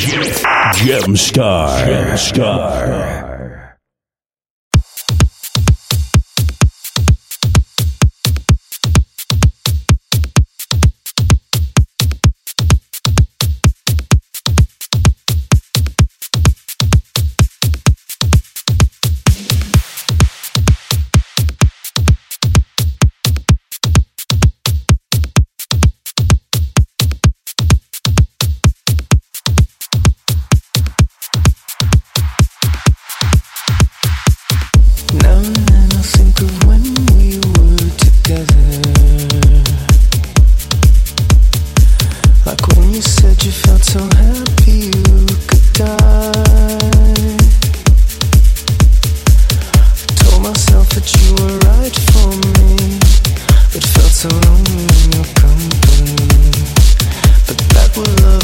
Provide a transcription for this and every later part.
Gemstar. Gemstar. Gemstar. so in your company, but that will.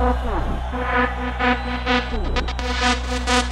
Thank you.